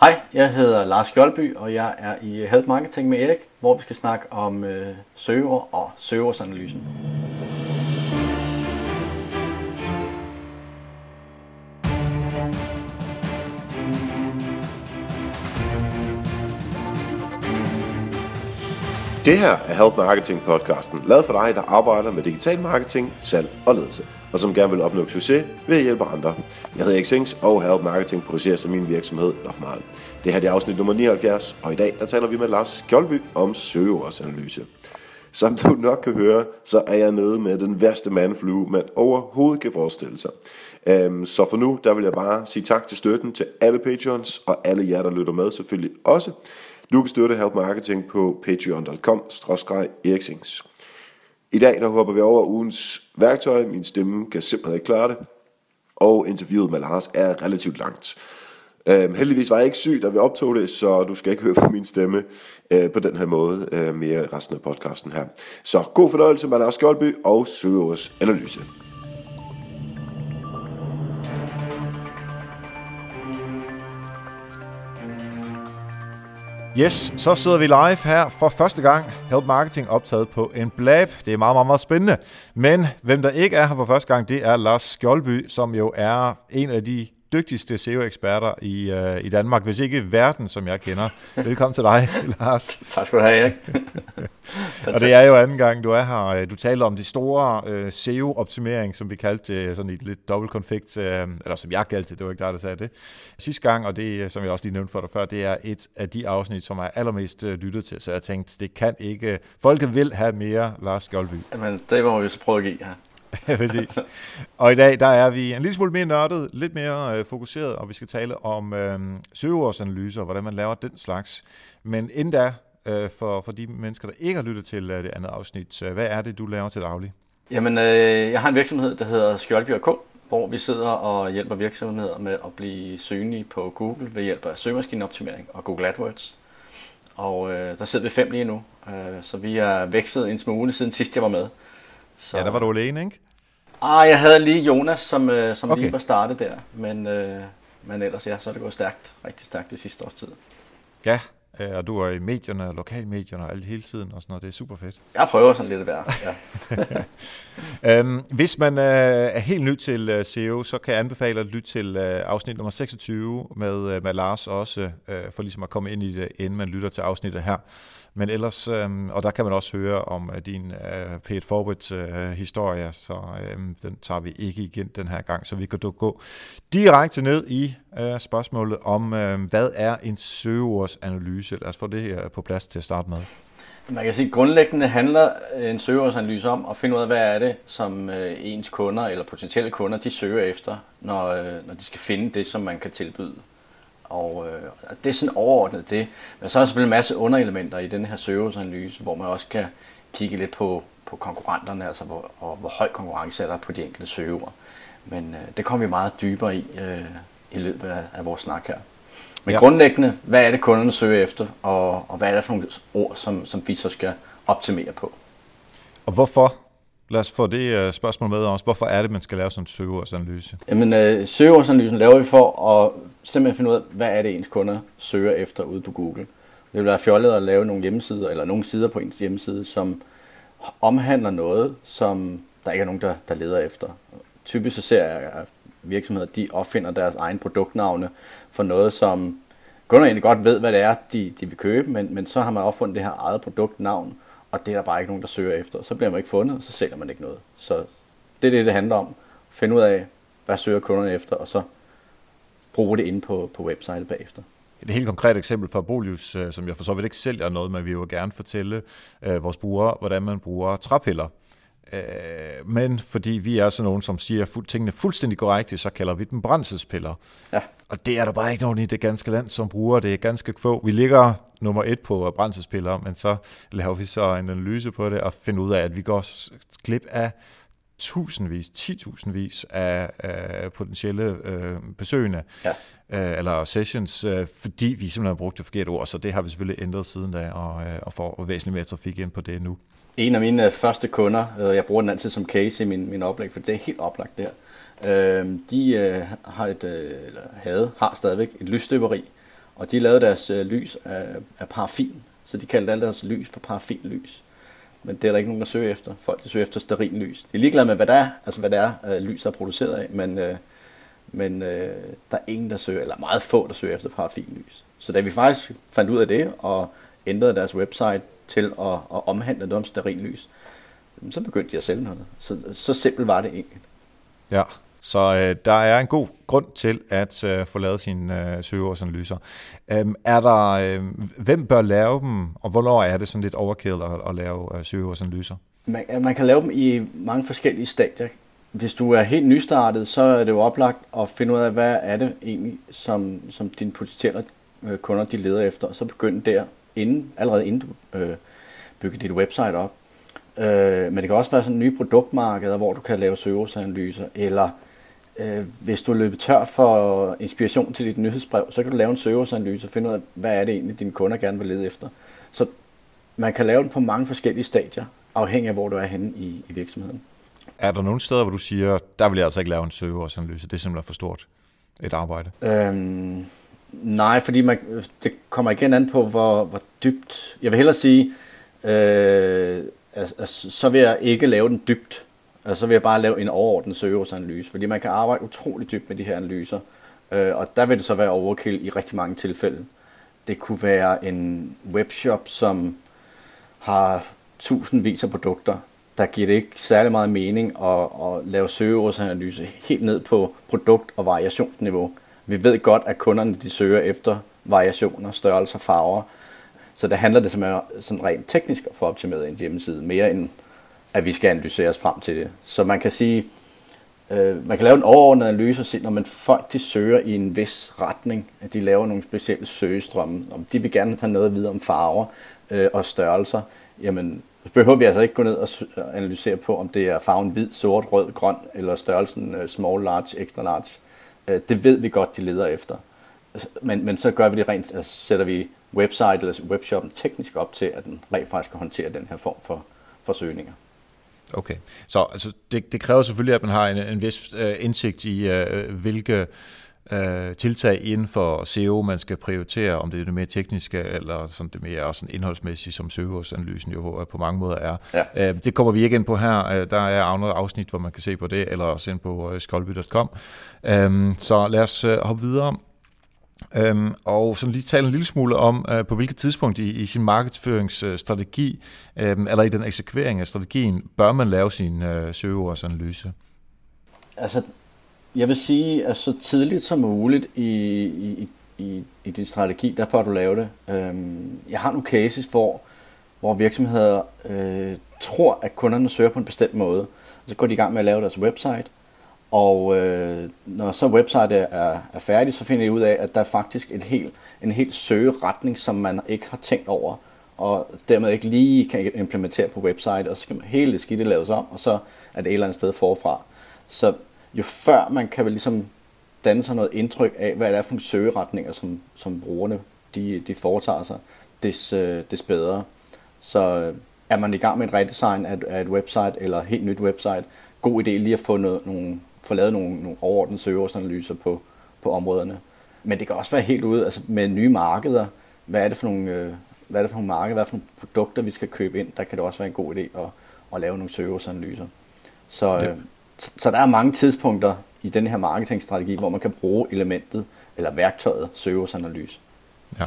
Hej, jeg hedder Lars Skjoldby, og jeg er i Help Marketing med Erik, hvor vi skal snakke om øh, søger og søgeårsanalysen. Det her er Help Marketing podcasten, lavet for dig, der arbejder med digital marketing, salg og ledelse, og som gerne vil opnå succes ved at hjælpe andre. Jeg hedder Xings, og Help Marketing producerer som min virksomhed Nochmal. Det her er afsnit nummer 79, og i dag der taler vi med Lars Skjoldby om søgeordsanalyse. Som du nok kan høre, så er jeg nede med den værste mandflue, man overhovedet kan forestille sig. Um, så for nu, der vil jeg bare sige tak til støtten til alle patrons og alle jer, der lytter med selvfølgelig også. Du kan støtte Help Marketing på patreon.com eriksings. I dag der håber vi over ugens værktøj. Min stemme kan simpelthen ikke klare det. Og interviewet med Lars er relativt langt. Øhm, heldigvis var jeg ikke syg, da vi optog det, så du skal ikke høre på min stemme øh, på den her måde øh, mere resten af podcasten her. Så god fornøjelse med Lars Skjoldby og Søgeårs analyse. Yes, så sidder vi live her for første gang. Help Marketing optaget på en blab. Det er meget, meget, meget spændende. Men hvem der ikke er her for første gang, det er Lars Skjoldby, som jo er en af de dygtigste SEO-eksperter i, uh, i Danmark, hvis ikke verden, som jeg kender. Velkommen til dig, Lars. Tak skal du have, Erik. og det er jo anden gang, du er her. Du taler om de store uh, SEO-optimering, som vi kaldte det, sådan et lidt dobbeltkonflikt, uh, eller som jeg kaldte det, det var ikke dig, der sagde det. Sidste gang, og det, som jeg også lige nævnte for dig før, det er et af de afsnit, som er allermest lyttet til, så jeg tænkte, det kan ikke, folket vil have mere Lars Skjoldby. Jamen, det må vi så prøve at give her. Ja, præcis. Og i dag, der er vi en lille smule mere nørdet, lidt mere øh, fokuseret, og vi skal tale om øh, søgeordsanalyser, hvordan man laver den slags. Men inden da, øh, for, for de mennesker, der ikke har lyttet til øh, det andet afsnit, øh, hvad er det, du laver til daglig? Jamen, øh, jeg har en virksomhed, der hedder Skjoldbjerg K, hvor vi sidder og hjælper virksomheder med at blive synlige på Google ved hjælp af søgemaskineoptimering og Google AdWords. Og øh, der sidder vi fem lige nu, øh, så vi er vækset en smule siden sidst jeg var med. Så... Ja, der var du alene, ikke? Ah, jeg havde lige Jonas, som, øh, som okay. lige var startet der, men, øh, men ellers ja, så er det gået stærkt, rigtig stærkt det sidste års tid. Ja, øh, og du er i medierne, lokalmedierne og alt hele tiden og sådan noget, det er super fedt. Jeg prøver sådan lidt at være, ja. øhm, hvis man øh, er helt ny til øh, SEO, så kan jeg anbefale at lytte til øh, afsnit nummer 26 med, øh, med Lars også, øh, for ligesom at komme ind i det, inden man lytter til afsnittet her. Men ellers, øh, og der kan man også høre om øh, din øh, Pet Forward øh, historie, så øh, den tager vi ikke igen den her gang, så vi kan gå direkte ned i øh, spørgsmålet om, øh, hvad er en søgeordsanalyse? Lad os få det her på plads til at starte med. Man kan sige, at grundlæggende handler en søgeordsanalyse om at finde ud af, hvad er det, som øh, ens kunder eller potentielle kunder, de søger efter, når, øh, når de skal finde det, som man kan tilbyde. Og øh, det er sådan overordnet det. Men så er der selvfølgelig en masse underelementer i den her søgeordsanalyse, hvor man også kan kigge lidt på, på konkurrenterne, altså hvor, og hvor høj konkurrence er der på de enkelte søger. Men øh, det kommer vi meget dybere i øh, i løbet af, af vores snak her. Men ja. grundlæggende, hvad er det kunderne søger efter, og, og hvad er det for nogle ord, som, som vi så skal optimere på? Og hvorfor Lad os få det uh, spørgsmål med også. Hvorfor er det, man skal lave sådan en søgeordsanalyse? Jamen, uh, søgeordsanalysen laver vi for at simpelthen finde ud af, hvad er det, ens kunder søger efter ude på Google. Det vil være fjollet at lave nogle hjemmesider, eller nogle sider på ens hjemmeside, som omhandler noget, som der ikke er nogen, der, der leder efter. Typisk så ser jeg, virksomheder de opfinder deres egen produktnavne for noget, som kunder egentlig godt ved, hvad det er, de, de vil købe, men, men så har man opfundet det her eget produktnavn, og det er der bare ikke nogen, der søger efter. Så bliver man ikke fundet, og så sælger man ikke noget. Så det er det, det handler om. Finde ud af, hvad søger kunderne efter, og så bruge det inde på, på websitet bagefter. Et helt konkret eksempel fra Bolius, øh, som jeg for så vidt ikke sælger noget, men vi vil gerne fortælle øh, vores brugere, hvordan man bruger træpiller. Øh, men fordi vi er sådan nogen, som siger fuld, tingene fuldstændig korrekt, så kalder vi dem brændselspiller. Ja. Og det er der bare ikke nogen i det ganske land, som bruger det er ganske få. Vi ligger nummer et på brændselspiller, men så laver vi så en analyse på det og finder ud af, at vi går glip af tusindvis, titusindvis af, af potentielle øh, besøgende, ja. øh, eller sessions, øh, fordi vi simpelthen har brugt det forkerte ord, så det har vi selvfølgelig ændret siden da, og, øh, og får væsentligt mere trafik ind på det nu. En af mine første kunder, øh, jeg bruger den altid som case i min, min oplæg, for det er helt oplagt der, øh, de øh, har et, øh, eller havde, har stadigvæk et lysstøberi, og de lavede deres øh, lys af, af paraffin, så de kaldte alle deres lys for paraffinlys. Men det er der ikke nogen, der søger efter. Folk der søger efter sterin lys. De er ligeglade med, hvad det er, altså hvad det er, øh, lys er produceret af, men, øh, men øh, der er ingen, der søger, eller meget få, der søger efter paraffinlys. Så da vi faktisk fandt ud af det, og ændrede deres website til at, at omhandle noget om stearinlys, så begyndte de at sælge noget. Så, så simpelt var det egentlig. Ja, så øh, der er en god grund til at øh, få lavet sine øh, søgeårsanalyser. Øhm, er der, øh, hvem bør lave dem, og hvornår er det sådan lidt overkill at, at lave øh, søgeårsanalyser? Man, man kan lave dem i mange forskellige stadier. Hvis du er helt nystartet, så er det jo oplagt at finde ud af, hvad er det egentlig, som, som dine potentielle øh, kunder de leder efter, og så begynde der, inden, allerede inden du øh, bygger dit website op. Øh, men det kan også være sådan nye produktmarkeder, hvor du kan lave søgeårsanalyser, eller øh, hvis du er løbet tør for inspiration til dit nyhedsbrev, så kan du lave en søgeårsanalyse og finde ud af, hvad er det egentlig, dine kunder gerne vil lede efter. Så man kan lave den på mange forskellige stadier, afhængig af, hvor du er henne i, i virksomheden. Er der nogle steder, hvor du siger, der vil jeg altså ikke lave en søgeårsanalyse, det er simpelthen for stort et arbejde? Øhm, nej, fordi man, det kommer igen an på, hvor, hvor dybt. Jeg vil hellere sige, øh, altså, altså, så vil jeg ikke lave den dybt. Altså, så vil jeg bare lave en overordnet søgeårsanalyse, fordi man kan arbejde utrolig dybt med de her analyser. Øh, og der vil det så være overkill i rigtig mange tilfælde. Det kunne være en webshop, som har tusindvis af produkter. Der giver det ikke særlig meget mening at, at lave søgeårsanalyse helt ned på produkt- og variationsniveau. Vi ved godt, at kunderne de søger efter variationer, størrelser, farver. Så det handler det simpelthen sådan rent teknisk at få optimeret en hjemmeside, mere end at vi skal analysere os frem til det. Så man kan sige, øh, man kan lave en overordnet analyse og se, når man folk de søger i en vis retning, at de laver nogle specielle søgestrømme, om de vil gerne have noget at vide om farver øh, og størrelser, jamen så behøver vi altså ikke gå ned og analysere på, om det er farven hvid, sort, rød, grøn eller størrelsen øh, small, large, extra large. Øh, det ved vi godt, de leder efter. Men, men så gør vi det rent, altså sætter vi website eller webshoppen teknisk op til, at den rent faktisk kan håndtere den her form for, for søgninger. Okay, så altså, det, det kræver selvfølgelig, at man har en, en vis øh, indsigt i, øh, hvilke øh, tiltag inden for SEO, man skal prioritere, om det er det mere tekniske, eller sådan det mere sådan indholdsmæssige, som søgeårsanalysen jo på mange måder er. Ja. Øh, det kommer vi ikke ind på her. Øh, der er andre afsnit, hvor man kan se på det, eller se på øh, skolby.com. Øh, så lad os øh, hoppe videre. Øhm, og så lige tale en lille smule om, øh, på hvilket tidspunkt i, i sin markedsføringsstrategi, øh, eller i den eksekvering af strategien, bør man lave sin øh, søgeordsanalyse? Altså, jeg vil sige, at så tidligt som muligt i, i, i, i din strategi, der bør du lave det. Øhm, jeg har nogle cases, hvor, hvor virksomheder øh, tror, at kunderne søger på en bestemt måde. Og så går de i gang med at lave deres website, og øh, når så website er, er færdig, så finder de ud af, at der er faktisk et helt, en helt søgeretning, som man ikke har tænkt over, og dermed ikke lige kan implementere på website, og så skal man hele det skidte laves om, og så er det et eller andet sted forfra. Så jo før man kan vel ligesom danne sig noget indtryk af, hvad det er for nogle søgeretninger, som, som brugerne de, de foretager sig, des, øh, des bedre. Så øh, er man i gang med et redesign af, af et website, eller et helt nyt website, god idé lige at få noget, nogle få lavet nogle, nogle overordnede søgeårsanalyser på, på områderne. Men det kan også være helt ude altså med nye markeder. Hvad er det for nogle, øh, hvad er det for nogle markeder, hvad er det for nogle produkter, vi skal købe ind? Der kan det også være en god idé at, at lave nogle søgeårsanalyser. Så, ja så der er mange tidspunkter i den her marketingstrategi, hvor man kan bruge elementet eller værktøjet søgeårsanalyse. Ja.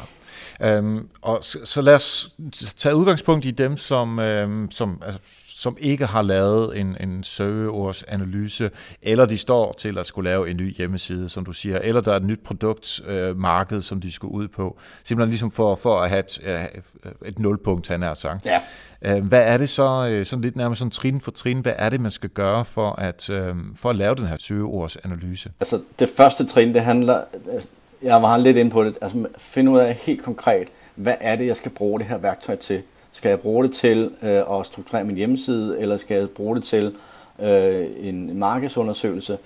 Øhm, og så, så lad os tage udgangspunkt i dem, som, øhm, som altså, som ikke har lavet en, en søgeordsanalyse, eller de står til at skulle lave en ny hjemmeside, som du siger, eller der er et nyt produktmarked, øh, som de skulle ud på. Simpelthen ligesom for, for at have et, øh, et nulpunkt, han har sagt. Ja. Øh, hvad er det så, øh, sådan lidt nærmest sådan trin for trin, hvad er det, man skal gøre for at, for at lave den her søgeordsanalyse? Altså det første trin, det handler, jeg var lidt ind på det, altså finde ud af helt konkret, hvad er det, jeg skal bruge det her værktøj til? Skal jeg bruge det til øh, at strukturere min hjemmeside, eller skal jeg bruge det til øh, en markedsundersøgelse?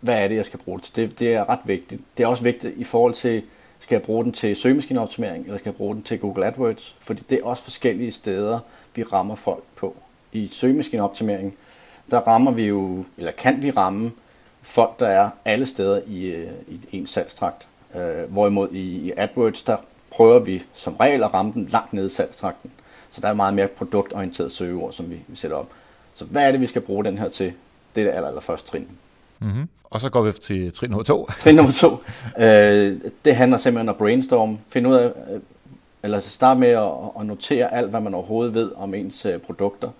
Hvad er det, jeg skal bruge det til? Det, det er ret vigtigt. Det er også vigtigt i forhold til, skal jeg bruge den til søgemaskineoptimering, eller skal jeg bruge den til Google AdWords? Fordi det er også forskellige steder, vi rammer folk på. I søgemaskineoptimering, der rammer vi jo, eller kan vi ramme folk, der er alle steder i, øh, i en salgstrakt. Øh, hvorimod i, i AdWords, der prøver vi som regel at ramme den langt nede i salgstrakten. Så der er meget mere produktorienteret søgeord, som vi, vi sætter op. Så hvad er det, vi skal bruge den her til? Det er det aller, aller første trin. Mm-hmm. Og så går vi til trin nummer to. trin nummer to. Øh, det handler simpelthen om at brainstorm. Finde ud af, øh, eller starte med at, at notere alt, hvad man overhovedet ved om ens øh, produkter.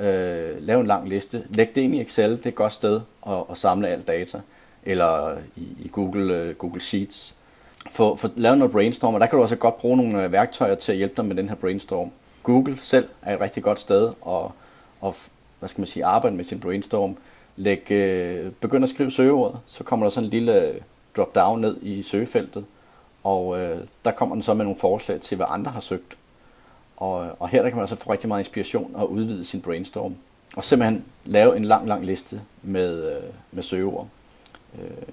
Øh, lave en lang liste. Læg det ind i Excel, det er et godt sted at, at samle alt data. Eller i, i Google, uh, Google Sheets. Få, få lavet noget brainstorm, og der kan du også godt bruge nogle værktøjer til at hjælpe dig med den her brainstorm. Google selv er et rigtig godt sted at, at hvad skal man sige, arbejde med sin brainstorm. Læg, øh, begynd at skrive søgeordet, så kommer der sådan en lille drop-down ned i søgefeltet, og øh, der kommer den så med nogle forslag til, hvad andre har søgt. Og, og her der kan man altså få rigtig meget inspiration og udvide sin brainstorm. Og simpelthen lave en lang, lang liste med, øh, med søgeord. Øh.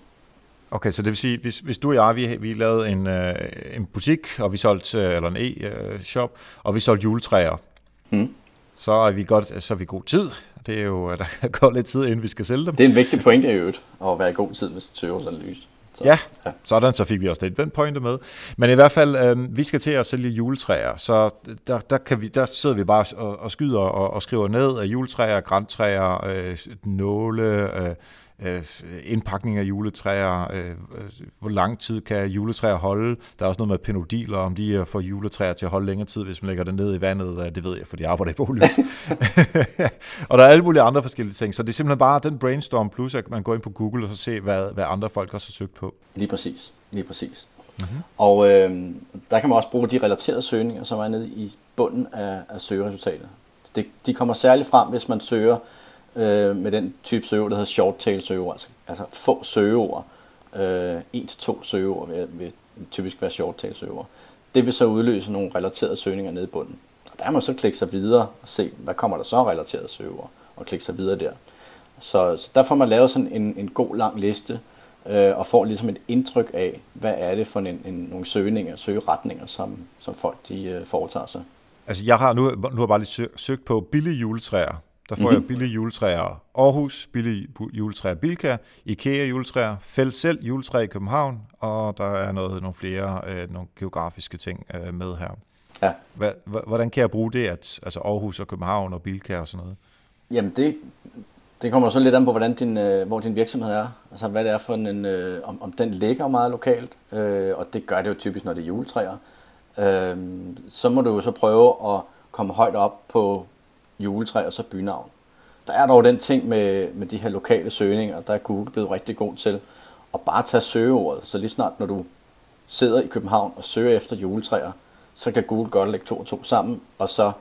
Okay, så det vil sige, hvis, hvis du og jeg, vi, vi lavede en, øh, en butik, og vi solgte, øh, eller en e-shop, og vi solgte juletræer, mm. så er vi godt, så er vi god tid. Det er jo, der går lidt tid, inden vi skal sælge dem. Det er en vigtig pointe i øvrigt, at være i god tid med søgeordsanalyse. Så, ja, ja, sådan så fik vi også den pointe med. Men i hvert fald, øh, vi skal til at sælge juletræer, så der, der, kan vi, der sidder vi bare og, og skyder og, og skriver ned af juletræer, græntræer, øh, nåle, øh, øh, indpakning af juletræer, øh, hvor lang tid kan juletræer holde. Der er også noget med penodiler, om de får juletræer til at holde længere tid, hvis man lægger det ned i vandet. Det ved jeg, for de arbejder i bolighus. og der er alle mulige andre forskellige ting. Så det er simpelthen bare den brainstorm plus, at man går ind på Google og så ser, hvad, hvad andre folk også har søgt på. Lige præcis. Lige præcis. Mm-hmm. Og øh, der kan man også bruge de relaterede søgninger, som er nede i bunden af, af søgeresultatet. Det, de kommer særligt frem, hvis man søger øh, med den type søgeord, der hedder short tail søgeord, altså, altså få søgeord. Øh, en til to søgeord vil, vil typisk være short tail søgeord. Det vil så udløse nogle relaterede søgninger nede i bunden. Og der må man så klikke sig videre og se, hvad kommer der så relaterede søgeord, og klikke sig videre der. Så, så der får man lavet sådan en, en god lang liste, øh, og får ligesom et indtryk af, hvad er det for en, en, nogle søgninger, søgeretninger, som, som folk de øh, foretager sig. Altså jeg har nu, nu har jeg bare lige søgt på billige juletræer, der får mm-hmm. jeg billige juletræer Aarhus, billige juletræer Bilka, Ikea juletræer, Fæld selv juletræ i København, og der er noget, nogle flere øh, nogle geografiske ting øh, med her. Ja. Hvordan kan jeg bruge det, at altså Aarhus og København og Bilka og sådan noget? Jamen det, det kommer så lidt an på, hvordan din, øh, hvor din virksomhed er. Altså hvad det er for en, øh, om, om den ligger meget lokalt, øh, og det gør det jo typisk, når det er juletræer. Øh, så må du jo så prøve at komme højt op på juletræ og så bynavn. Der er dog den ting med, med de her lokale søgninger, der er Google blevet rigtig god til at bare tage søgeordet. Så lige snart, når du sidder i København og søger efter juletræer, så kan Google godt lægge to og to sammen, og så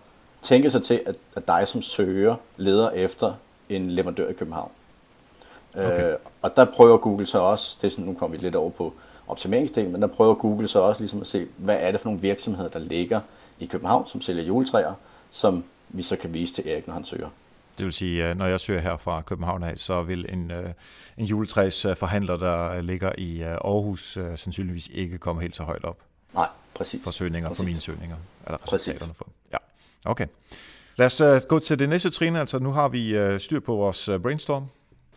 tænke sig til, at, at dig som søger leder efter en leverandør i København. Okay. Øh, og der prøver Google så også, det er sådan, nu kommer vi lidt over på optimeringsdelen, men der prøver Google så også ligesom at se, hvad er det for nogle virksomheder, der ligger i København, som sælger juletræer, som vi så kan vise til Erik, når han søger. Det vil sige, når jeg søger her fra København af, så vil en, øh, en juletræsforhandler, der ligger i øh, Aarhus, øh, sandsynligvis ikke komme helt så højt op. Nej, præcis. For søgninger, præcis. for mine søgninger, eller resultaterne for. Ja, okay. Lad os gå til det næste trin. Altså, nu har vi styr på vores brainstorm.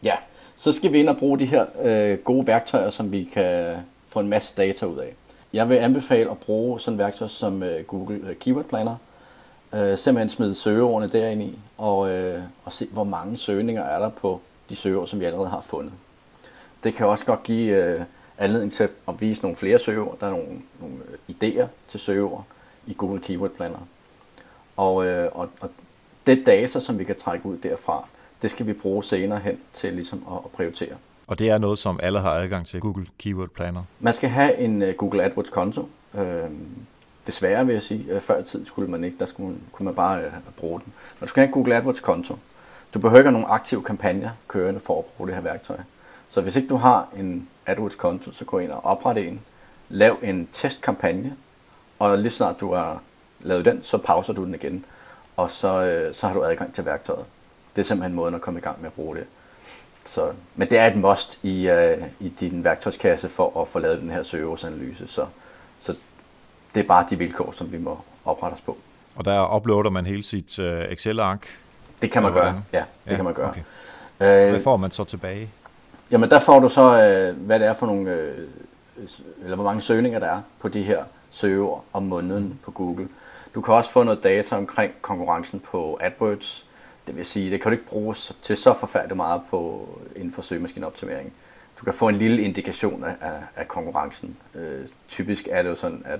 Ja, så skal vi ind og bruge de her uh, gode værktøjer, som vi kan få en masse data ud af. Jeg vil anbefale at bruge sådan et værktøj som uh, Google Keyword Planner, øh, simpelthen smide søgeordene derinde i, og, øh, og se, hvor mange søgninger er der på de søgeord, som vi allerede har fundet. Det kan også godt give øh, anledning til at vise nogle flere søgeord. Der er nogle, nogle øh, idéer til søgeord i Google Keyword Planner. Og, øh, og, og det data, som vi kan trække ud derfra, det skal vi bruge senere hen til ligesom at, at prioritere. Og det er noget, som alle har adgang til Google Keyword Planner? Man skal have en uh, Google AdWords konto. Øh, desværre vil jeg sige, før i tid skulle man ikke, der skulle, kunne man bare øh, bruge den. Men du skal have Google AdWords konto. Du behøver ikke have nogle aktive kampagner kørende for at bruge det her værktøj. Så hvis ikke du har en AdWords konto, så gå ind og opret en. Lav en testkampagne, og lige snart du har lavet den, så pauser du den igen. Og så, øh, så har du adgang til værktøjet. Det er simpelthen måden at komme i gang med at bruge det. Så, men det er et must i, øh, i din værktøjskasse for at få lavet den her søgeordsanalyse. Så det er bare de vilkår, som vi må oprette os på. Og der uploader man hele sit uh, Excel-ark? Det kan man gøre, ja. Det ja, kan man gøre. Okay. Hvad får man så tilbage? Jamen der får du så, uh, hvad det er for nogle uh, eller hvor mange søgninger der er på de her søgeord om måneden på Google. Du kan også få noget data omkring konkurrencen på AdWords. Det vil sige, det kan du ikke bruges til så forfærdeligt meget på, inden for søgemaskineoptimering. Du kan få en lille indikation af, af konkurrencen. Øh, typisk er det jo sådan, at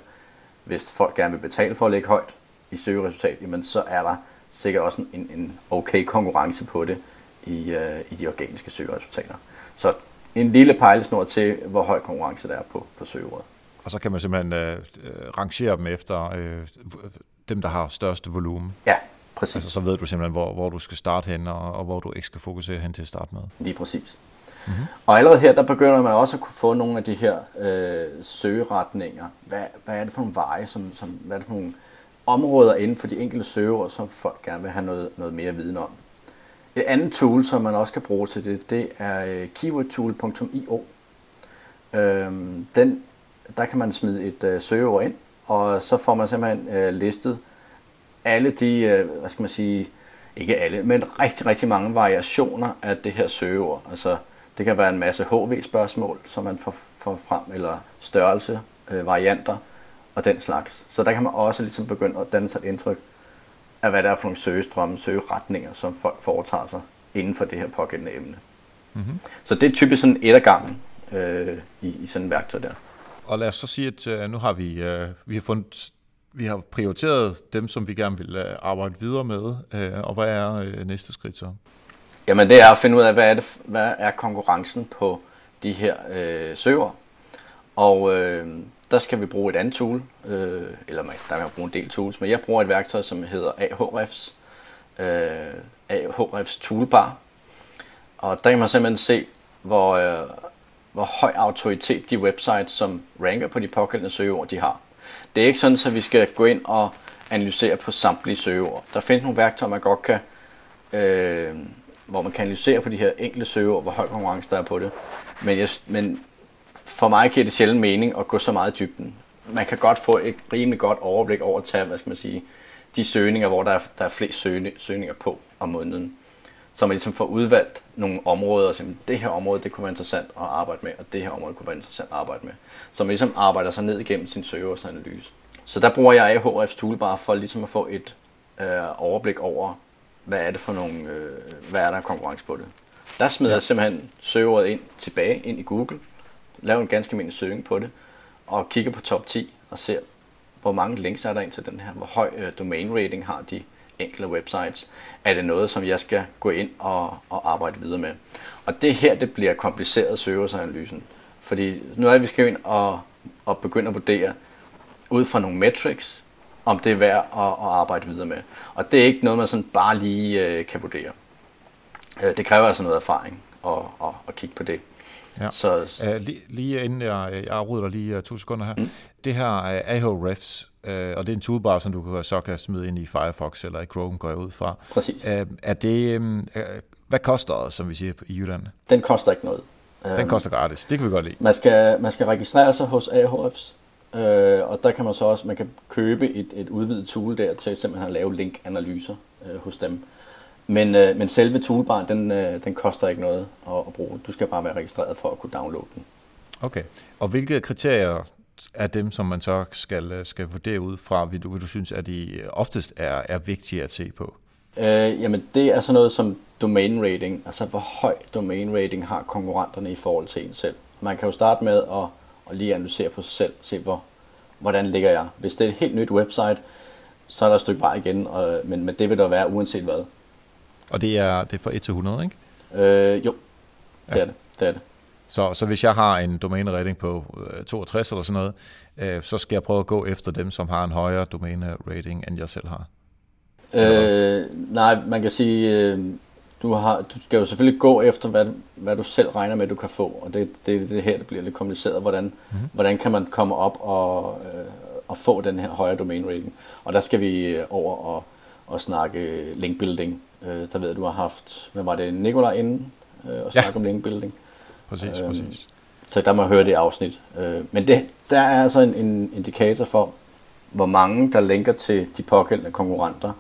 hvis folk gerne vil betale for at lægge højt i søgeresultat, jamen så er der sikkert også en, en okay konkurrence på det i, øh, i de organiske søgeresultater. Så en lille pejlesnor til, hvor høj konkurrence der er på, på søgeordet. Og så kan man simpelthen øh, øh, rangere dem efter øh, dem, der har størst volumen. Ja, præcis. Altså, så ved du simpelthen, hvor, hvor du skal starte hen, og, og hvor du ikke skal fokusere hen til at starte med. Lige præcis. Mm-hmm. Og allerede her, der begynder man også at kunne få nogle af de her øh, søgeretninger. Hvad, hvad er det for nogle veje, som, som, hvad er det for nogle områder inden for de enkelte søgeord, som folk gerne vil have noget, noget mere viden om. Et andet tool, som man også kan bruge til det, det er øh, keywordtool.io. Øhm, den, der kan man smide et øh, søgeord ind, og så får man simpelthen øh, listet alle de, øh, hvad skal man sige, ikke alle, men rigtig, rigtig mange variationer af det her søgeord. Altså, det kan være en masse HV-spørgsmål, som man får, får frem, eller størrelse, øh, varianter og den slags. Så der kan man også ligesom begynde at danne sig et indtryk af, hvad der er for nogle søgestrømme, søgeretninger, som folk foretager sig inden for det her pågældende emne. Mm-hmm. Så det er typisk sådan et af gangen øh, i, i sådan en værktøj der. Og lad os så sige, at uh, nu har vi, uh, vi har fundet vi har prioriteret dem, som vi gerne vil uh, arbejde videre med, uh, og hvad er uh, næste skridt så? Jamen det er at finde ud af, hvad er, det, hvad er konkurrencen på de her øh, søger. Og øh, der skal vi bruge et andet tool, øh, eller man, der kan man bruge en del tools, men jeg bruger et værktøj, som hedder Ahrefs, øh, Ahrefs Toolbar. Og der kan man simpelthen se, hvor, øh, hvor høj autoritet de websites, som ranker på de pågældende søgeord, de har. Det er ikke sådan, at vi skal gå ind og analysere på samtlige søgeord. Der findes nogle værktøjer, man godt kan, øh, hvor man kan analysere på de her enkelte søgeord, hvor høj konkurrence der er på det. Men, jeg, men for mig giver det sjældent mening at gå så meget i dybden. Man kan godt få et rimelig godt overblik over at tage, hvad skal man sige, de søgninger, hvor der er, der er flest søgninger på om måneden. Så man ligesom får udvalgt nogle områder, og siger, det her område, det kunne være interessant at arbejde med, og det her område kunne være interessant at arbejde med. Så man ligesom arbejder sig ned igennem sin søgeårsanalyse. Så der bruger jeg AHF's toolbar for ligesom at få et øh, overblik over, hvad er det for nogle, øh, hvad er der konkurrence på det. Der smider ja. jeg simpelthen søgeordet ind tilbage ind i Google, laver en ganske almindelig søgning på det, og kigger på top 10 og ser, hvor mange links er der ind til den her, hvor høj øh, domain rating har de enkelte websites. Er det noget, som jeg skal gå ind og, og arbejde videre med? Og det her, det bliver kompliceret søgeårsanalysen. Fordi nu er vi skal ind og, og begynde at vurdere ud fra nogle metrics, om det er værd at, at arbejde videre med. Og det er ikke noget, man sådan bare lige øh, kan vurdere. Øh, det kræver altså noget erfaring at, at, at kigge på det. Ja. Så, uh, lige, lige inden jeg, jeg afrydder dig lige uh, to sekunder her. Mm. Det her uh, Ahrefs, uh, og det er en toolbar, som du så kan smide ind i Firefox eller i Chrome, går jeg ud fra. Præcis. Uh, er det, um, uh, hvad koster det, som vi siger i Jylland? Den koster ikke noget. Den koster gratis, det kan vi godt lide. Man skal, man skal registrere sig hos Ahrefs, øh, og der kan man så også, man kan købe et, et udvidet tool der til simpelthen at lave linkanalyser øh, hos dem. Men, øh, men selve toolbaren, den, øh, den koster ikke noget at, at bruge. Du skal bare være registreret for at kunne downloade den. Okay. Og hvilke kriterier er dem, som man så skal, øh, skal vurdere ud fra, vil du, vil du synes, at de oftest er, er vigtige at se på? Øh, jamen, det er sådan noget som domain rating. Altså, hvor høj domain rating har konkurrenterne i forhold til en selv. Man kan jo starte med at, at lige analysere på sig selv, se hvor, hvordan ligger jeg. Hvis det er et helt nyt website, så er der et stykke vej igen, og, men, men det vil der være uanset hvad. Og det er, det er fra 1 til 100, ikke? Øh, jo, det ja. er det. det, er det. Så, så hvis jeg har en domæne-rating på 62 øh, eller sådan noget, øh, så skal jeg prøve at gå efter dem, som har en højere domæne-rating, end jeg selv har? Øh, nej, man kan sige, øh, du, har, du skal jo selvfølgelig gå efter, hvad, hvad du selv regner med, du kan få. Og det, det, det her det bliver lidt kompliceret. Hvordan, mm-hmm. hvordan kan man komme op og, øh, og få den her højere domain-rating? Og der skal vi over og, og snakke link-building Øh, der ved jeg, du har haft, hvad var det, Nikolaj inden øh, og snakke ja. om linkbuilding. Præcis, øh, præcis. Så der må høre det afsnit. Øh, men det, der er altså en, en indikator for, hvor mange der linker til de pågældende konkurrenter,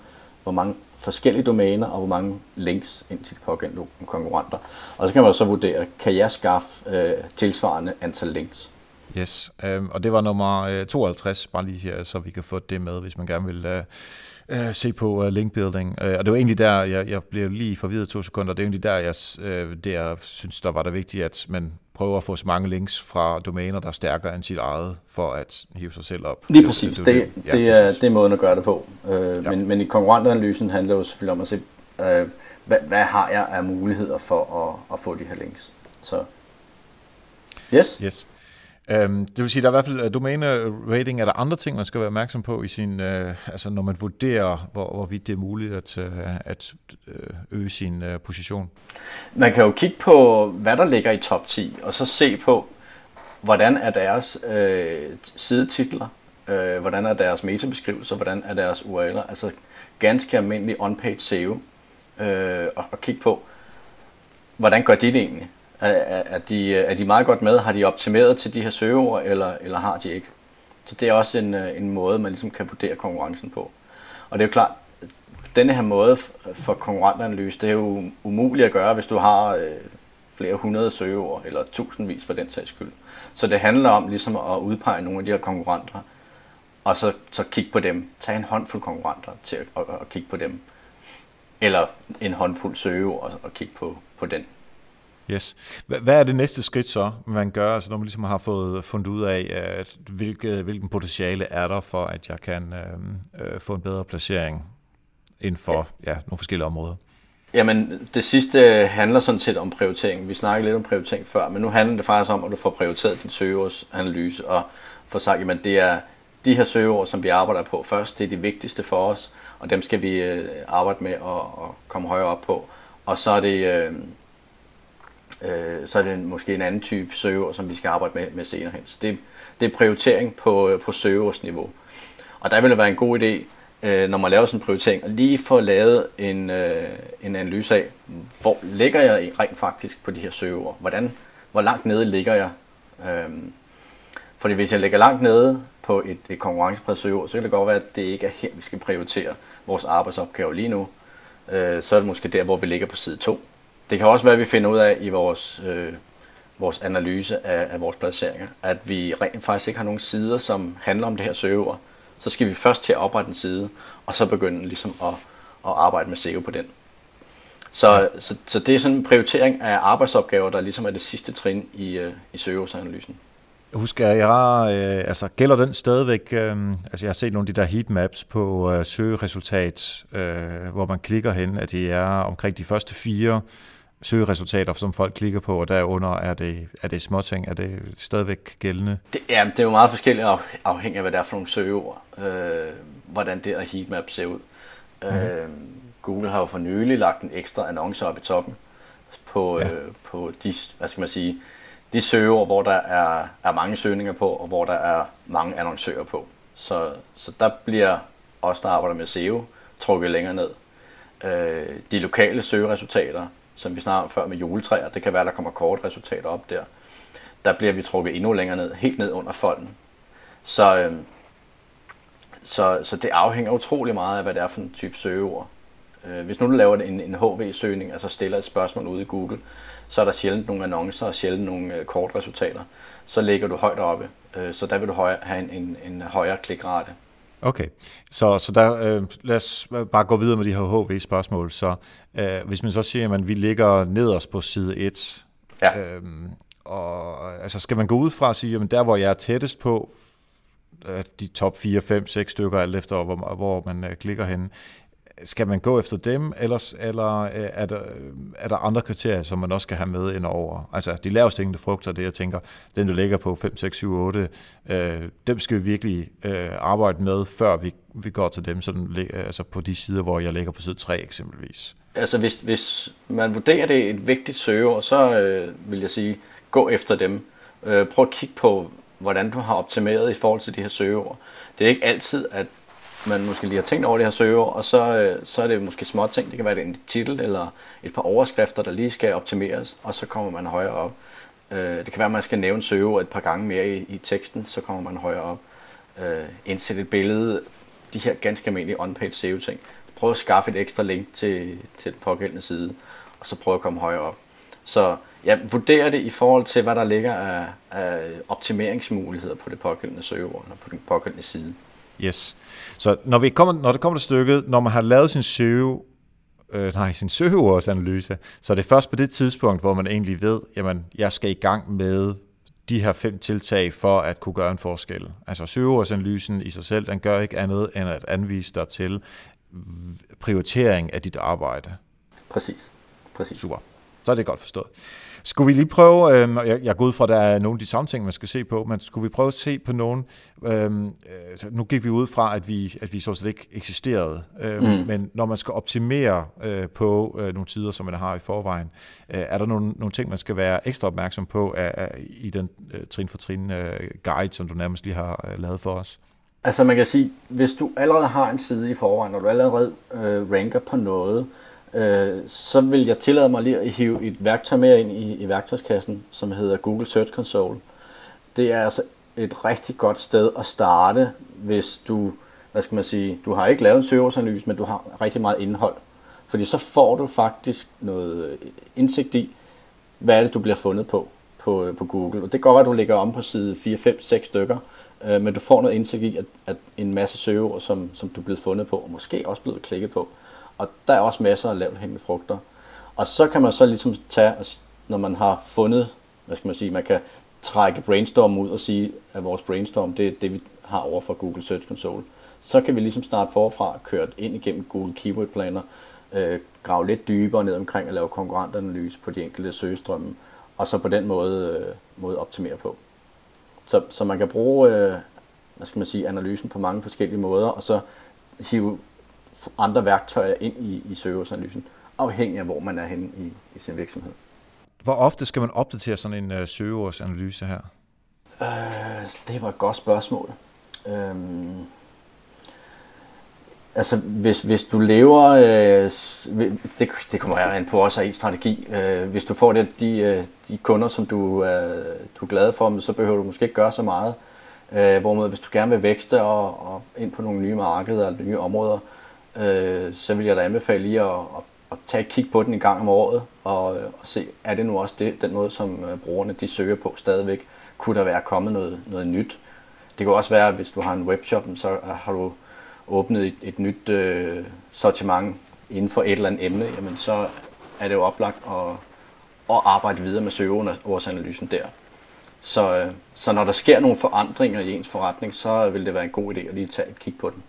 hvor mange forskellige domæner og hvor mange links ind til de pågældende konkurrenter. Og så kan man så vurdere, kan jeg skaffe øh, tilsvarende antal links. Yes, øh, og det var nummer øh, 52, bare lige her, så vi kan få det med, hvis man gerne vil øh, øh, se på øh, linkbuilding. Øh, og det var egentlig der, jeg, jeg blev lige forvirret to sekunder, det er egentlig der, jeg, øh, det, jeg synes, der var det vigtigt, at man prøver at få så mange links fra domæner, der er stærkere end sit eget, for at hive sig selv op. Lige præcis, det, det, det, ja, det, er, det er måden at gøre det på. Uh, ja. men, men i konkurrentanalysen handler det jo selvfølgelig om at se, uh, hvad, hvad har jeg af muligheder for at, at få de her links. Så, yes. Yes. Øhm, det vil sige, der er i hvert fald øh, domæne-rating. Er der andre ting, man skal være opmærksom på, i sin, øh, altså når man vurderer, hvor, hvorvidt det er muligt at, øh, at øh, øge sin øh, position? Man kan jo kigge på, hvad der ligger i top 10, og så se på, hvordan er deres øh, sidetitler, øh, hvordan er deres metabeskrivelser, hvordan er deres URL'er, altså ganske almindelig on-page SEO, øh, og, og kigge på, hvordan gør de det egentlig? Er, er, de, er de meget godt med? Har de optimeret til de her søgeord, eller, eller har de ikke? Så det er også en, øh, en måde, man ligesom kan vurdere konkurrencen på. Og det er jo klart, denne her måde for konkurrentanalyse, det er jo umuligt at gøre, hvis du har øh, flere hundrede søgeord, eller tusindvis for den sags skyld. Så det handler om ligesom at udpege nogle af de her konkurrenter, og så, så kigge på dem. Tag en håndfuld konkurrenter til at, at, at kigge på dem. Eller en håndfuld søgeord og, og kigge på, på den. Yes. Hvad er det næste skridt så, man gør, altså når man ligesom har fået fundet ud af, at hvilke, hvilken potentiale er der for, at jeg kan øh, øh, få en bedre placering inden for ja. Ja, nogle forskellige områder? Jamen, det sidste handler sådan set om prioritering. Vi snakkede lidt om prioritering før, men nu handler det faktisk om, at du får prioriteret din søgeordsanalyse og får sagt, at det er de her søgeord, som vi arbejder på først, det er de vigtigste for os, og dem skal vi øh, arbejde med at, at komme højere op på. Og så er det, øh, så er det måske en anden type server, som vi skal arbejde med, med senere hen. Så det, det er prioritering på, øh, på søgeordsniveau. Og der vil det være en god idé, øh, når man laver sådan en prioritering, at lige få lavet en, øh, en analyse af, hvor ligger jeg rent faktisk på de her søgeord? Hvordan, hvor langt nede ligger jeg? Øh, fordi hvis jeg ligger langt nede på et, et konkurrencepræget søgeord, så kan det godt være, at det ikke er her, vi skal prioritere vores arbejdsopgave lige nu. Øh, så er det måske der, hvor vi ligger på side 2. Det kan også være, at vi finder ud af i vores, øh, vores analyse af, af vores placeringer, at vi rent faktisk ikke har nogen sider, som handler om det her søgeord. Så skal vi først til at oprette en side, og så begynde ligesom at, at arbejde med SEO på den. Så, ja. så, så det er sådan en prioritering af arbejdsopgaver, der ligesom er det sidste trin i, øh, i søgeordsanalysen. Jeg husker, jeg øh, altså gælder den stadigvæk, øh, altså jeg har set nogle af de der heatmaps på øh, søgeresultat, øh, hvor man klikker hen, at det er omkring de første fire søgeresultater, som folk klikker på, og derunder er det, er det småting, er det stadigvæk gældende? Det, ja, det er jo meget forskelligt afhængig af, hvad det er for nogle søgeord, øh, hvordan det her heatmap ser ud. Mm. Øh, Google har jo for nylig lagt en ekstra annonce op i toppen på, ja. øh, på de, hvad skal man sige, de søgeord, hvor der er, er mange søgninger på, og hvor der er mange annoncører på. Så, så der bliver os, der arbejder med SEO, trukket længere ned. Øh, de lokale søgeresultater, som vi snakker om før med juletræer, det kan være, der kommer kort resultater op der. Der bliver vi trukket endnu længere ned, helt ned under folden. Så, øh, så, så det afhænger utrolig meget af, hvad det er for en type søgeord. Øh, hvis nu du laver en, en HV-søgning, altså stiller et spørgsmål ude i Google, så er der sjældent nogle annoncer og sjældent nogle øh, kortresultater. Så ligger du højt oppe, øh, så der vil du høj, have en, en, en højere klikrate. Okay, så, så der, øh, lad os bare gå videre med de her HV-spørgsmål. Så øh, hvis man så siger, at vi ligger nederst på side 1, ja. øh, og altså skal man gå ud fra at sige, at der hvor jeg er tættest på, øh, de top 4, 5, 6 stykker, alt efter hvor, hvor man øh, klikker hen, skal man gå efter dem, eller, eller er, der, øh, er der andre kriterier, som man også skal have med ind over? Altså de laveste hængende frugter, det jeg tænker, den du ligger på 5, 6, 7, 8, øh, dem skal vi virkelig øh, arbejde med, før vi, vi går til dem, sådan, øh, altså på de sider, hvor jeg ligger på side 3 eksempelvis. Altså hvis, hvis man vurderer det et vigtigt søgeord, så øh, vil jeg sige, gå efter dem. Øh, prøv at kigge på, hvordan du har optimeret i forhold til de her søgeord. Det er ikke altid, at man måske lige har tænkt over det her søgeord, og så, øh, så er det måske små ting. Det kan være en titel eller et par overskrifter, der lige skal optimeres, og så kommer man højere op. Øh, det kan være, at man skal nævne søgeord et par gange mere i, i teksten, så kommer man højere op. Øh, indsætte et billede, de her ganske almindelige on-page SEO-ting. Prøv at skaffe et ekstra link til, til den pågældende side, og så prøv at komme højere op. Så ja, vurderer det i forhold til, hvad der ligger af, af optimeringsmuligheder på det pågældende søgeord, eller på den pågældende side. Yes. Så når, vi kommer, når det kommer til stykket, når man har lavet sin søge, øh, nej, sin søgeordsanalyse, så er det først på det tidspunkt, hvor man egentlig ved, jamen, jeg skal i gang med de her fem tiltag for at kunne gøre en forskel. Altså søgeordsanalysen i sig selv, den gør ikke andet end at anvise dig til prioritering af dit arbejde. Præcis. Præcis. Super. Så er det godt forstået. Skulle vi lige prøve, øh, jeg, jeg går ud fra, at der er nogle af de samme ting, man skal se på, men skulle vi prøve at se på nogen, øh, nu gik vi ud fra, at vi, at vi så slet ikke eksisterede, øh, mm. men når man skal optimere øh, på øh, nogle tider, som man har i forvejen, øh, er der nogle, nogle ting, man skal være ekstra opmærksom på af, af, i den øh, trin for trin øh, guide, som du nærmest lige har øh, lavet for os? Altså man kan sige, hvis du allerede har en side i forvejen, og du allerede øh, ranker på noget, øh, Øh, så vil jeg tillade mig lige at hive et værktøj mere ind i, i værktøjskassen, som hedder Google Search Console. Det er altså et rigtig godt sted at starte, hvis du, hvad skal man sige, du har ikke lavet en søgeordsanalyse, men du har rigtig meget indhold. Fordi så får du faktisk noget øh, indsigt i, hvad er det, du bliver fundet på på, øh, på Google. Og det går, at du ligger om på side 4, 5, 6 stykker, øh, men du får noget indsigt i, at, at en masse søgeord, som, som du er blevet fundet på, og måske også blevet klikket på, og der er også masser af lavt hængende frugter. Og så kan man så ligesom tage, når man har fundet, hvad skal man sige, man kan trække brainstorm ud og sige, at vores brainstorm, det er det, vi har over for Google Search Console. Så kan vi ligesom starte forfra, køre ind igennem Google Keyword Planner, øh, grave lidt dybere ned omkring at lave konkurrentanalyse på de enkelte søgestrømme, og så på den måde, øh, måde optimere på. Så, så man kan bruge øh, hvad skal man sige, analysen på mange forskellige måder, og så hive andre værktøjer ind i, i søgeordsanalysen, afhængig af hvor man er henne i, i sin virksomhed. Hvor ofte skal man opdatere sådan en uh, søgeordsanalyse her? Øh, det var et godt spørgsmål. Øh, altså, hvis, hvis du lever, øh, det, det kommer an på også af strategi. Øh, hvis du får det, de, øh, de kunder, som du, øh, du er glad for, så behøver du måske ikke gøre så meget. Øh, hvorimod, hvis du gerne vil vækste og, og ind på nogle nye markeder eller nye områder, øh, så vil jeg da anbefale lige at, at, at tage et kig på den en gang om året, og, og se, er det nu også det, den måde, som øh, brugerne de søger på stadigvæk? Kunne der være kommet noget, noget nyt? Det kan også være, at hvis du har en webshop, så har du åbnet et, et nyt øh, sortiment inden for et eller andet emne, jamen så er det jo oplagt at, at arbejde videre med søgeordsanalysen der. Så, øh, så når der sker nogle forandringer i ens forretning, så vil det være en god idé at lige tage et kig på den.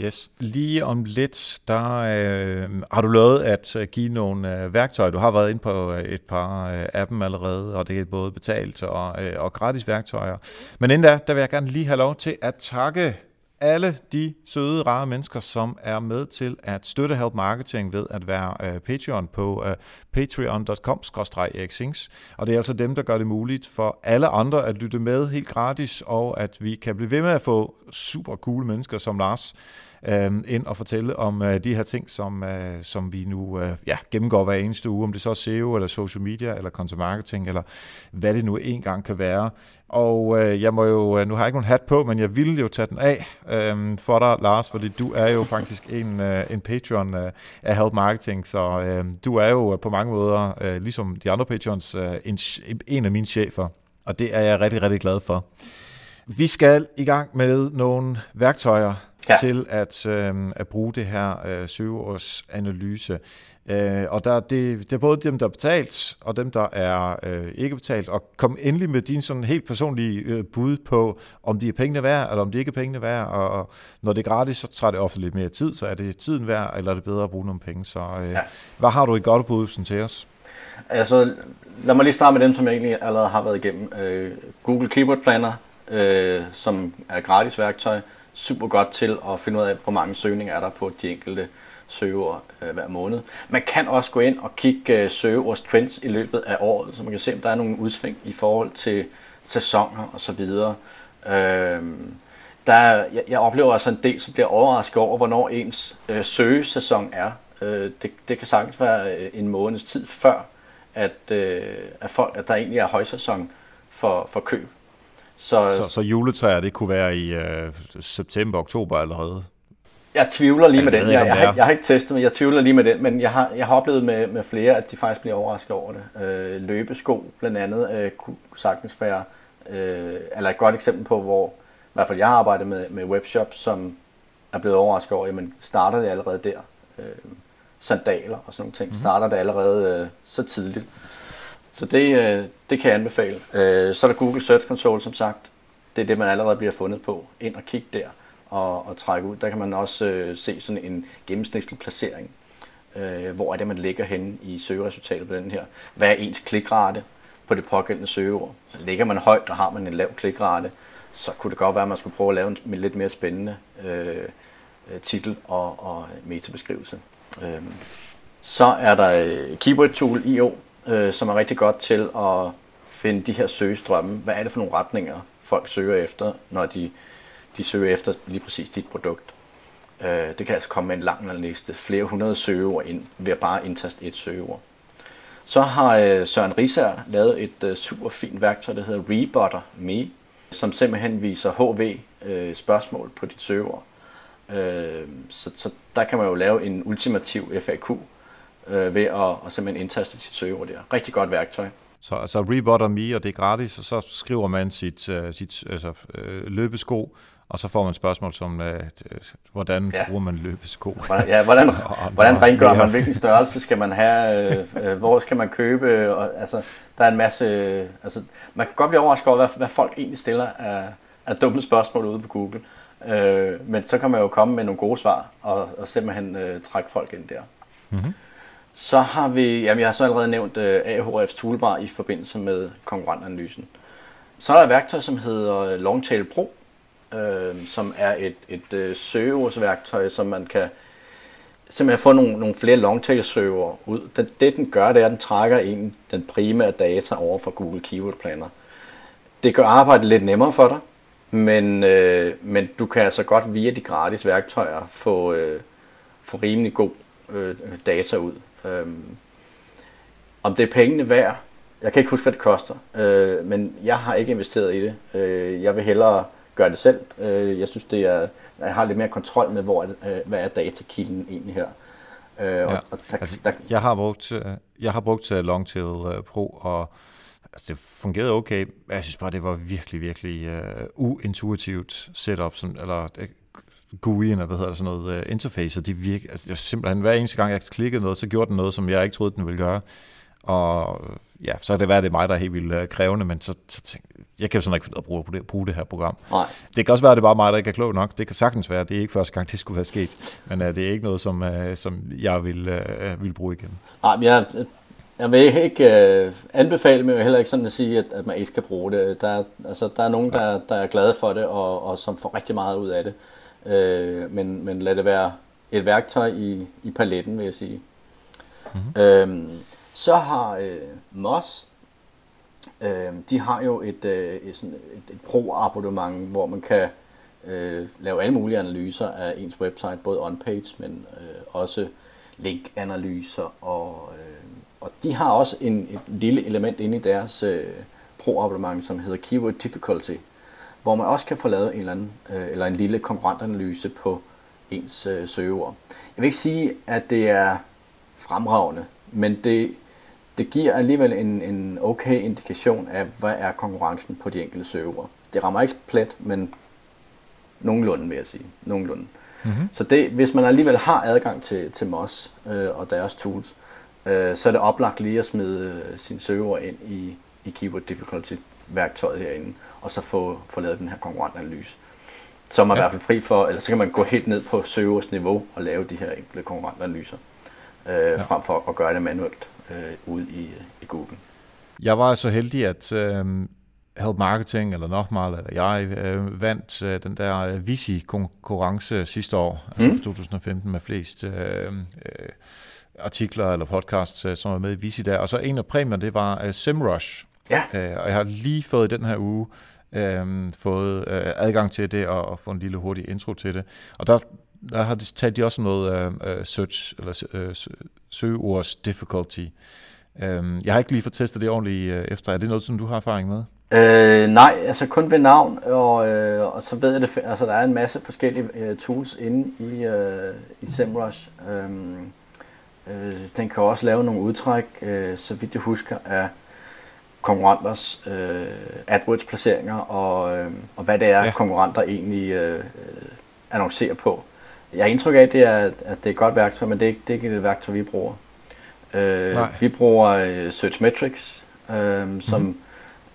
Yes. Lige om lidt, der øh, har du lovet at øh, give nogle øh, værktøjer. Du har været inde på øh, et par øh, af dem allerede, og det er både betalt og, øh, og gratis værktøjer. Men inden da, der vil jeg gerne lige have lov til at takke alle de søde, rare mennesker, som er med til at støtte Help Marketing ved at være uh, Patreon på øh, uh, patreon.com eriksings. Og det er altså dem, der gør det muligt for alle andre at lytte med helt gratis, og at vi kan blive ved med at få super cool mennesker som Lars øh, ind og fortælle om øh, de her ting, som, øh, som vi nu øh, ja, gennemgår hver eneste uge, om det så er SEO, eller social media, eller content marketing, eller hvad det nu engang kan være. Og øh, jeg må jo, øh, nu har jeg ikke nogen hat på, men jeg vil jo tage den af øh, for dig, Lars, fordi du er jo faktisk en, øh, en patron øh, af Help Marketing, så øh, du er jo på mange måder, øh, ligesom de andre patrons, øh, en, en af mine chefer, og det er jeg rigtig, rigtig glad for. Vi skal i gang med nogle værktøjer, ja. til at, øh, at bruge det her øh, søgeårsanalyse. Øh, og der, det, det er både dem, der er betalt, og dem, der er øh, ikke betalt. Og kom endelig med din sådan helt personlige øh, bud på, om de er pengene værd, eller om de ikke er pengene værd. Og, og når det er gratis, så tager det ofte lidt mere tid, så er det tiden værd, eller er det bedre at bruge nogle penge. Så øh, ja. hvad har du i godt bud til os? Altså, lad mig lige starte med dem, som jeg egentlig allerede har været igennem. Øh, Google Keyword Planner, øh, som er gratis værktøj, super godt til at finde ud af, hvor mange søgninger er der på de enkelte søgeord øh, hver måned. Man kan også gå ind og kigge øh, søgeords trends i løbet af året, så man kan se, om der er nogle udsving i forhold til sæsoner osv. Øh, der, jeg, jeg oplever altså en del, som bliver overrasket over, hvornår ens øh, søgesæson er. Øh, det, det kan sagtens være øh, en måneds tid før, at, øh, at, folk, at der egentlig er højsæson for, for køb. Så, så, så juletræer, det kunne være i øh, september, oktober allerede? Jeg tvivler lige med den. Jeg, jeg, har, jeg har ikke testet, men jeg tvivler lige med den. Men jeg har, jeg har oplevet med, med flere, at de faktisk bliver overrasket over det. Øh, løbesko blandt andet øh, kunne sagtens være øh, eller et godt eksempel på, hvor i hvert fald jeg har arbejdet med, med webshop, som er blevet overrasket over, jamen starter det allerede der? Øh, sandaler og sådan nogle ting. Mm-hmm. Starter det allerede øh, så tidligt? Så det, øh, det kan jeg anbefale. Øh, så er der Google Search Console, som sagt. Det er det, man allerede bliver fundet på. Ind og kig der og, og trække ud. Der kan man også øh, se sådan en gennemsnitlig placering. Øh, hvor er det, man ligger henne i søgeresultatet på den her? Hvad er ens klikrate på det pågældende søgeord? Så ligger man højt, og har man en lav klikrate, så kunne det godt være, at man skulle prøve at lave en lidt mere spændende øh, øh, titel og, og metabeskrivelse. Øh, så er der Keyword Tool IO, øh, som er rigtig godt til at finde de her søgestrømme. Hvad er det for nogle retninger, folk søger efter, når de, de søger efter lige præcis dit produkt? Øh, det kan altså komme med en lang liste, flere hundrede søgeord ind, ved at bare indtaste et søgeord. Så har øh, Søren Riser lavet et øh, super fint værktøj, der hedder Rebutter Me, som simpelthen viser HV øh, spørgsmål på dit søgeord. Øh, så, så der kan man jo lave en ultimativ FAQ øh, ved at, at simpelthen indtaste sit søgeord der. Rigtig godt værktøj. Så altså Rebotter Me, og det er gratis, og så skriver man sit, uh, sit altså, uh, løbesko, og så får man spørgsmål som, uh, hvordan ja. bruger man løbesko? Hvordan, ja, hvordan, hvordan rengør man? Hvilken størrelse skal man have? Uh, uh, hvor skal man købe? Og, altså, der er en masse... Altså, man kan godt blive overrasket over, hvad, hvad folk egentlig stiller af, af dumme spørgsmål ude på Google. Uh, men så kan man jo komme med nogle gode svar, og, og simpelthen uh, trække folk ind der. Mm-hmm. Så har vi, jamen jeg har så allerede nævnt uh, toolbar i forbindelse med konkurrentanalysen. Så er der et værktøj, som hedder Longtail Pro, øh, som er et, et øh, søgeordsværktøj, som man kan simpelthen få nogle, nogle flere longtail søger ud. Det, det den gør, det er, at den trækker en den primære data over fra Google Keyword Planner. Det gør arbejdet lidt nemmere for dig, men, øh, men du kan altså godt via de gratis værktøjer få, øh, få rimelig god øh, data ud. Øh, om det er pengene værd, jeg kan ikke huske, hvad det koster, øh, men jeg har ikke investeret i det. Øh, jeg vil hellere gøre det selv. Øh, jeg synes, det er, jeg har lidt mere kontrol med, hvor, øh, hvad er datakilden egentlig her. Øh, ja. og, og der, altså, der, jeg har brugt, øh, jeg har brugt uh, Longtail uh, Pro, og altså, det fungerede okay. Jeg synes bare, det var virkelig, virkelig uh, uintuitivt setup, sådan, eller GUI, eller hvad hedder det, sådan noget uh, interface, og de virker, altså, det simpelthen, hver eneste gang, jeg klikkede noget, så gjorde den noget, som jeg ikke troede, den ville gøre. Og ja, så kan det være, at det er mig, der er helt vildt uh, krævende, men så, så tænkte jeg kan jo sådan ikke finde at bruge, bruge det her program. Nej. Det kan også være, at det er bare mig, der ikke er klog nok. Det kan sagtens være. Det er ikke første gang, det skulle være sket. Men uh, det er ikke noget, som, uh, som jeg vil, uh, vil bruge igen. Nej, men jeg, jeg vil ikke uh, anbefale, men heller ikke sådan at sige, at, at man ikke skal bruge det. Der, altså, der er nogen, der, der er glade for det, og, og som får rigtig meget ud af det. Uh, men, men lad det være et værktøj i, i paletten, vil jeg sige. Mm-hmm. Uh, så har uh, Moss Øh, de har jo et, øh, et, sådan et, et pro-abonnement, hvor man kan øh, lave alle mulige analyser af ens website, både on-page, men øh, også link-analyser. Og, øh, og de har også en, et lille element inde i deres øh, pro-abonnement, som hedder Keyword Difficulty, hvor man også kan få lavet en, eller, anden, øh, eller en lille konkurrentanalyse på ens øh, søgeord. Jeg vil ikke sige, at det er fremragende, men det det giver alligevel en, en okay indikation af, hvad er konkurrencen på de enkelte server. Det rammer ikke plet, men nogenlunde vil jeg sige. Nogenlunde. Mm-hmm. Så det, hvis man alligevel har adgang til, til MOS øh, og deres tools, øh, så er det oplagt lige at smide øh, sin server ind i, i Keyword Difficulty værktøjet herinde, og så få, få lavet den her konkurrentanalyse. Så er man ja. i hvert fald fri for, eller så kan man gå helt ned på servers niveau og lave de her enkelte konkurrentanalyser, øh, ja. frem for at gøre det manuelt øh, ude i, i Google. Jeg var så heldig, at øh, Help Marketing, eller Nochmal, eller jeg, øh, vandt øh, den der øh, Visi-konkurrence sidste år, altså mm. 2015, med flest øh, øh, artikler eller podcasts, øh, som var med i Visi der. Og så en af præmierne, det var øh, SEMrush. Ja. Øh, og jeg har lige fået den her uge øh, fået øh, adgang til det og, og få en lille hurtig intro til det. Og der, der har de, taget de også noget øh, øh, search, eller øh, søgeords difficulty. Øh, jeg har ikke lige fået testet det ordentligt øh, efter. Er det noget, som du har erfaring med? Øh, nej, altså kun ved navn, og, øh, og så ved jeg det, altså der er en masse forskellige øh, tools inde i, øh, i SEMrush. Øh, øh, den kan også lave nogle udtræk, øh, så vidt jeg husker, af konkurrenters øh, AdWords-placeringer, og, øh, og hvad det er, ja. konkurrenter egentlig øh, øh annoncerer på. Jeg har indtryk af, at det er, at det er et godt værktøj, men det er ikke, det er ikke et værktøj, vi bruger. Øh, vi bruger øh, Searchmetrics, øh, som mm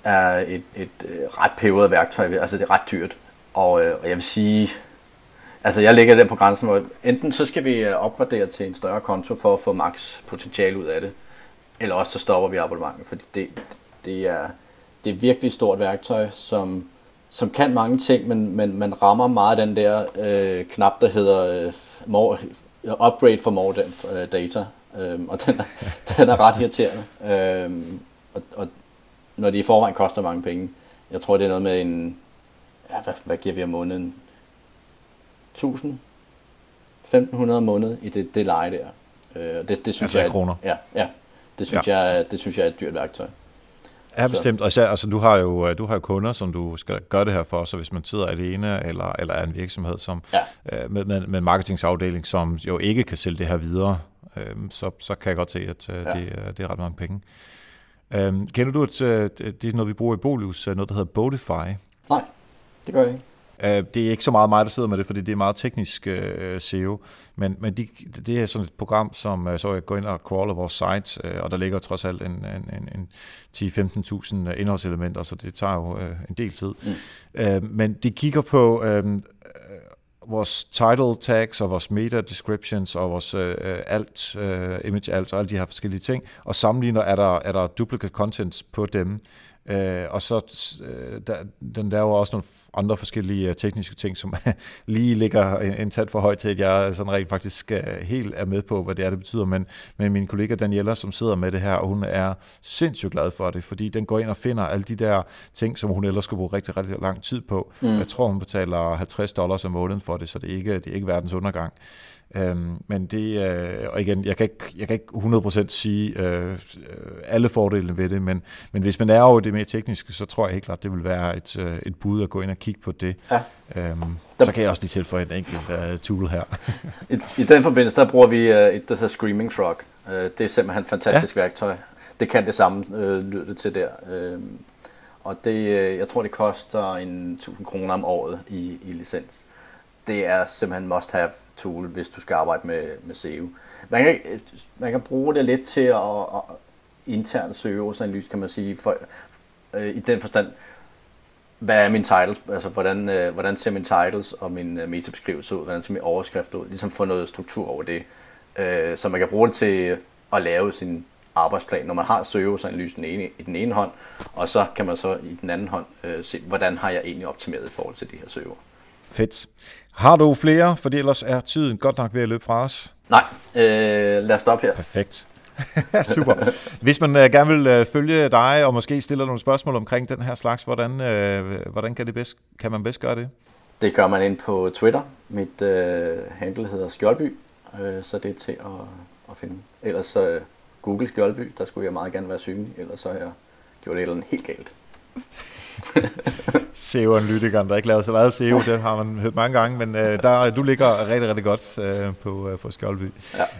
er et, et øh, ret peberet værktøj, altså det er ret dyrt. Og, øh, og jeg vil sige, altså jeg ligger der på grænsen, hvor enten så skal vi øh, opgradere til en større konto for at få max potentiale ud af det, eller også så stopper vi abonnementet, fordi det, det er, det er virkelig stort værktøj, som, som kan mange ting, men, men man rammer meget den der øh, knap, der hedder øh, more, upgrade for more data, øh, og den er, den er ret irriterende. Øh, og, og når de i forvejen koster mange penge. Jeg tror, det er noget med en... Ja, hvad, hvad giver vi om måneden? 1000? 1500 om måned i det, det leje der. Øh, det, det synes altså jeg, kroner? Ja, ja. Det synes, ja. jeg, det synes jeg er et dyrt værktøj. Ja, bestemt. Og især, altså, du har jo du har jo kunder, som du skal gøre det her for, så hvis man sidder alene, eller, eller er en virksomhed som, ja. øh, med, med, med en marketingsafdeling, som jo ikke kan sælge det her videre, øh, så, så kan jeg godt se, at øh, ja. det, det er ret mange penge. Øhm, kender du, at øh, det er noget, vi bruger i Bolius, øh, noget, der hedder Botify? Nej, det gør jeg ikke. Øh, det er ikke så meget mig, der sidder med det, fordi det er meget teknisk uh, SEO, men, men de, det er sådan et program, som uh, så jeg går ind og crawler vores site, uh, og der ligger trods alt en, en, en, en 10-15.000 indholdselementer, så det tager jo uh, en del tid. Mm. Uh, men de kigger på uh, vores title tags og vores meta descriptions og vores uh, alt, uh, image alt og alle de her forskellige ting, og sammenligner, er der, er der duplicate content på dem, Øh, og så øh, der, den laver også nogle andre forskellige øh, tekniske ting, som lige ligger en, en tand for højt til, at jeg sådan rent faktisk øh, helt er med på, hvad det er, det betyder. Men, men min kollega Daniela, som sidder med det her, og hun er sindssygt glad for det, fordi den går ind og finder alle de der ting, som hun ellers skulle bruge rigtig, rigtig lang tid på. Mm. Jeg tror, hun betaler 50 dollars om måneden for det, så det er ikke, det er ikke verdens undergang. Øhm, men det, øh, og igen, jeg kan ikke, jeg kan ikke 100% sige øh, alle fordelene ved det, men, men hvis man er over det mere tekniske, så tror jeg helt klart, det vil være et, øh, et bud at gå ind og kigge på det. Ja. Øhm, så kan jeg også lige tilføje en enkelt uh, tool her. I, I den forbindelse, der bruger vi uh, et, der hedder Screaming Frog. Uh, det er simpelthen et fantastisk ja. værktøj. Det kan det samme, uh, lyder det til der. Uh, og det, jeg tror, det koster en 1000 kroner om året i, i licens. Det er simpelthen must have tool, hvis du skal arbejde med, med SEO. Man kan, man kan bruge det lidt til at, at internt søge analyse, kan man sige, for, øh, i den forstand, hvad er min titles, altså hvordan, øh, hvordan ser min titles og min øh, metabeskrivelse ud, hvordan ser min overskrift ud, ligesom få noget struktur over det, øh, så man kan bruge det til at lave sin arbejdsplan, når man har søgeanalysen i den ene hånd, og så kan man så i den anden hånd øh, se, hvordan har jeg egentlig optimeret i forhold til de her søger. Fedt. Har du flere? For ellers er tiden godt nok ved at løbe fra os. Nej, øh, lad os stoppe her. Perfekt. Super. Hvis man øh, gerne vil øh, følge dig, og måske stille nogle spørgsmål omkring den her slags, hvordan, øh, hvordan kan, det bedst, kan man bedst gøre det? Det gør man ind på Twitter. Mit øh, handle hedder Skjoldby, øh, så det er til at, at finde. Ellers så øh, Google Skjoldby, der skulle jeg meget gerne være synlig, ellers så har jeg gjort et eller helt galt. SEO-analytikeren, der ikke laver så meget SEO, det har man hørt mange gange, men øh, der, du ligger rigtig, rigtig godt øh, på, øh, på Skjoldby.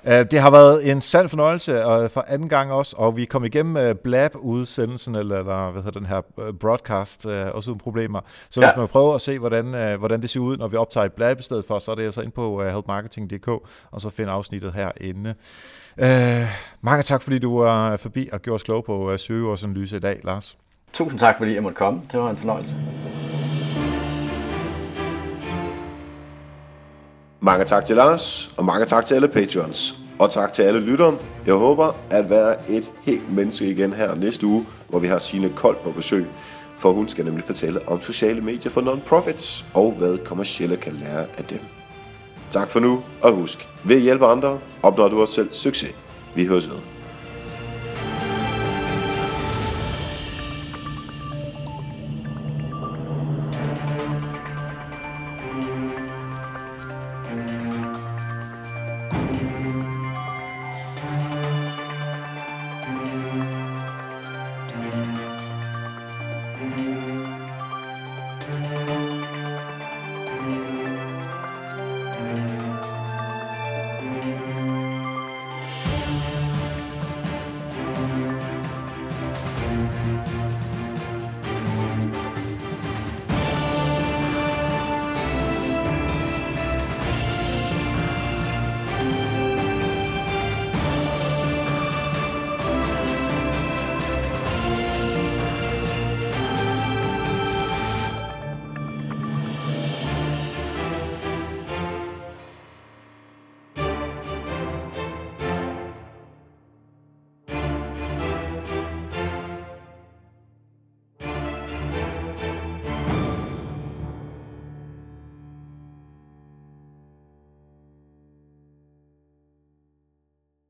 Ja. Øh, det har været en sand fornøjelse øh, for anden gang også, og vi kom igennem øh, Blab-udsendelsen, eller, eller hvad hedder den her øh, broadcast, øh, også uden problemer. Så ja. hvis man prøver at se, hvordan, øh, hvordan det ser ud, når vi optager et Blab i stedet for, så er det altså ind på øh, helpmarketing.dk, og så finde afsnittet herinde. Øh, mange tak, fordi du er forbi og gjorde os klog på øh, søgeårsanalyse i dag, Lars. Tusind tak, fordi jeg måtte komme. Det var en fornøjelse. Mange tak til Lars, og mange tak til alle patrons. Og tak til alle lyttere. Jeg håber at være et helt menneske igen her næste uge, hvor vi har sine Kold på besøg. For hun skal nemlig fortælle om sociale medier for non-profits, og hvad kommercielle kan lære af dem. Tak for nu, og husk, ved at hjælpe andre, opnår du også selv succes. Vi høres ved.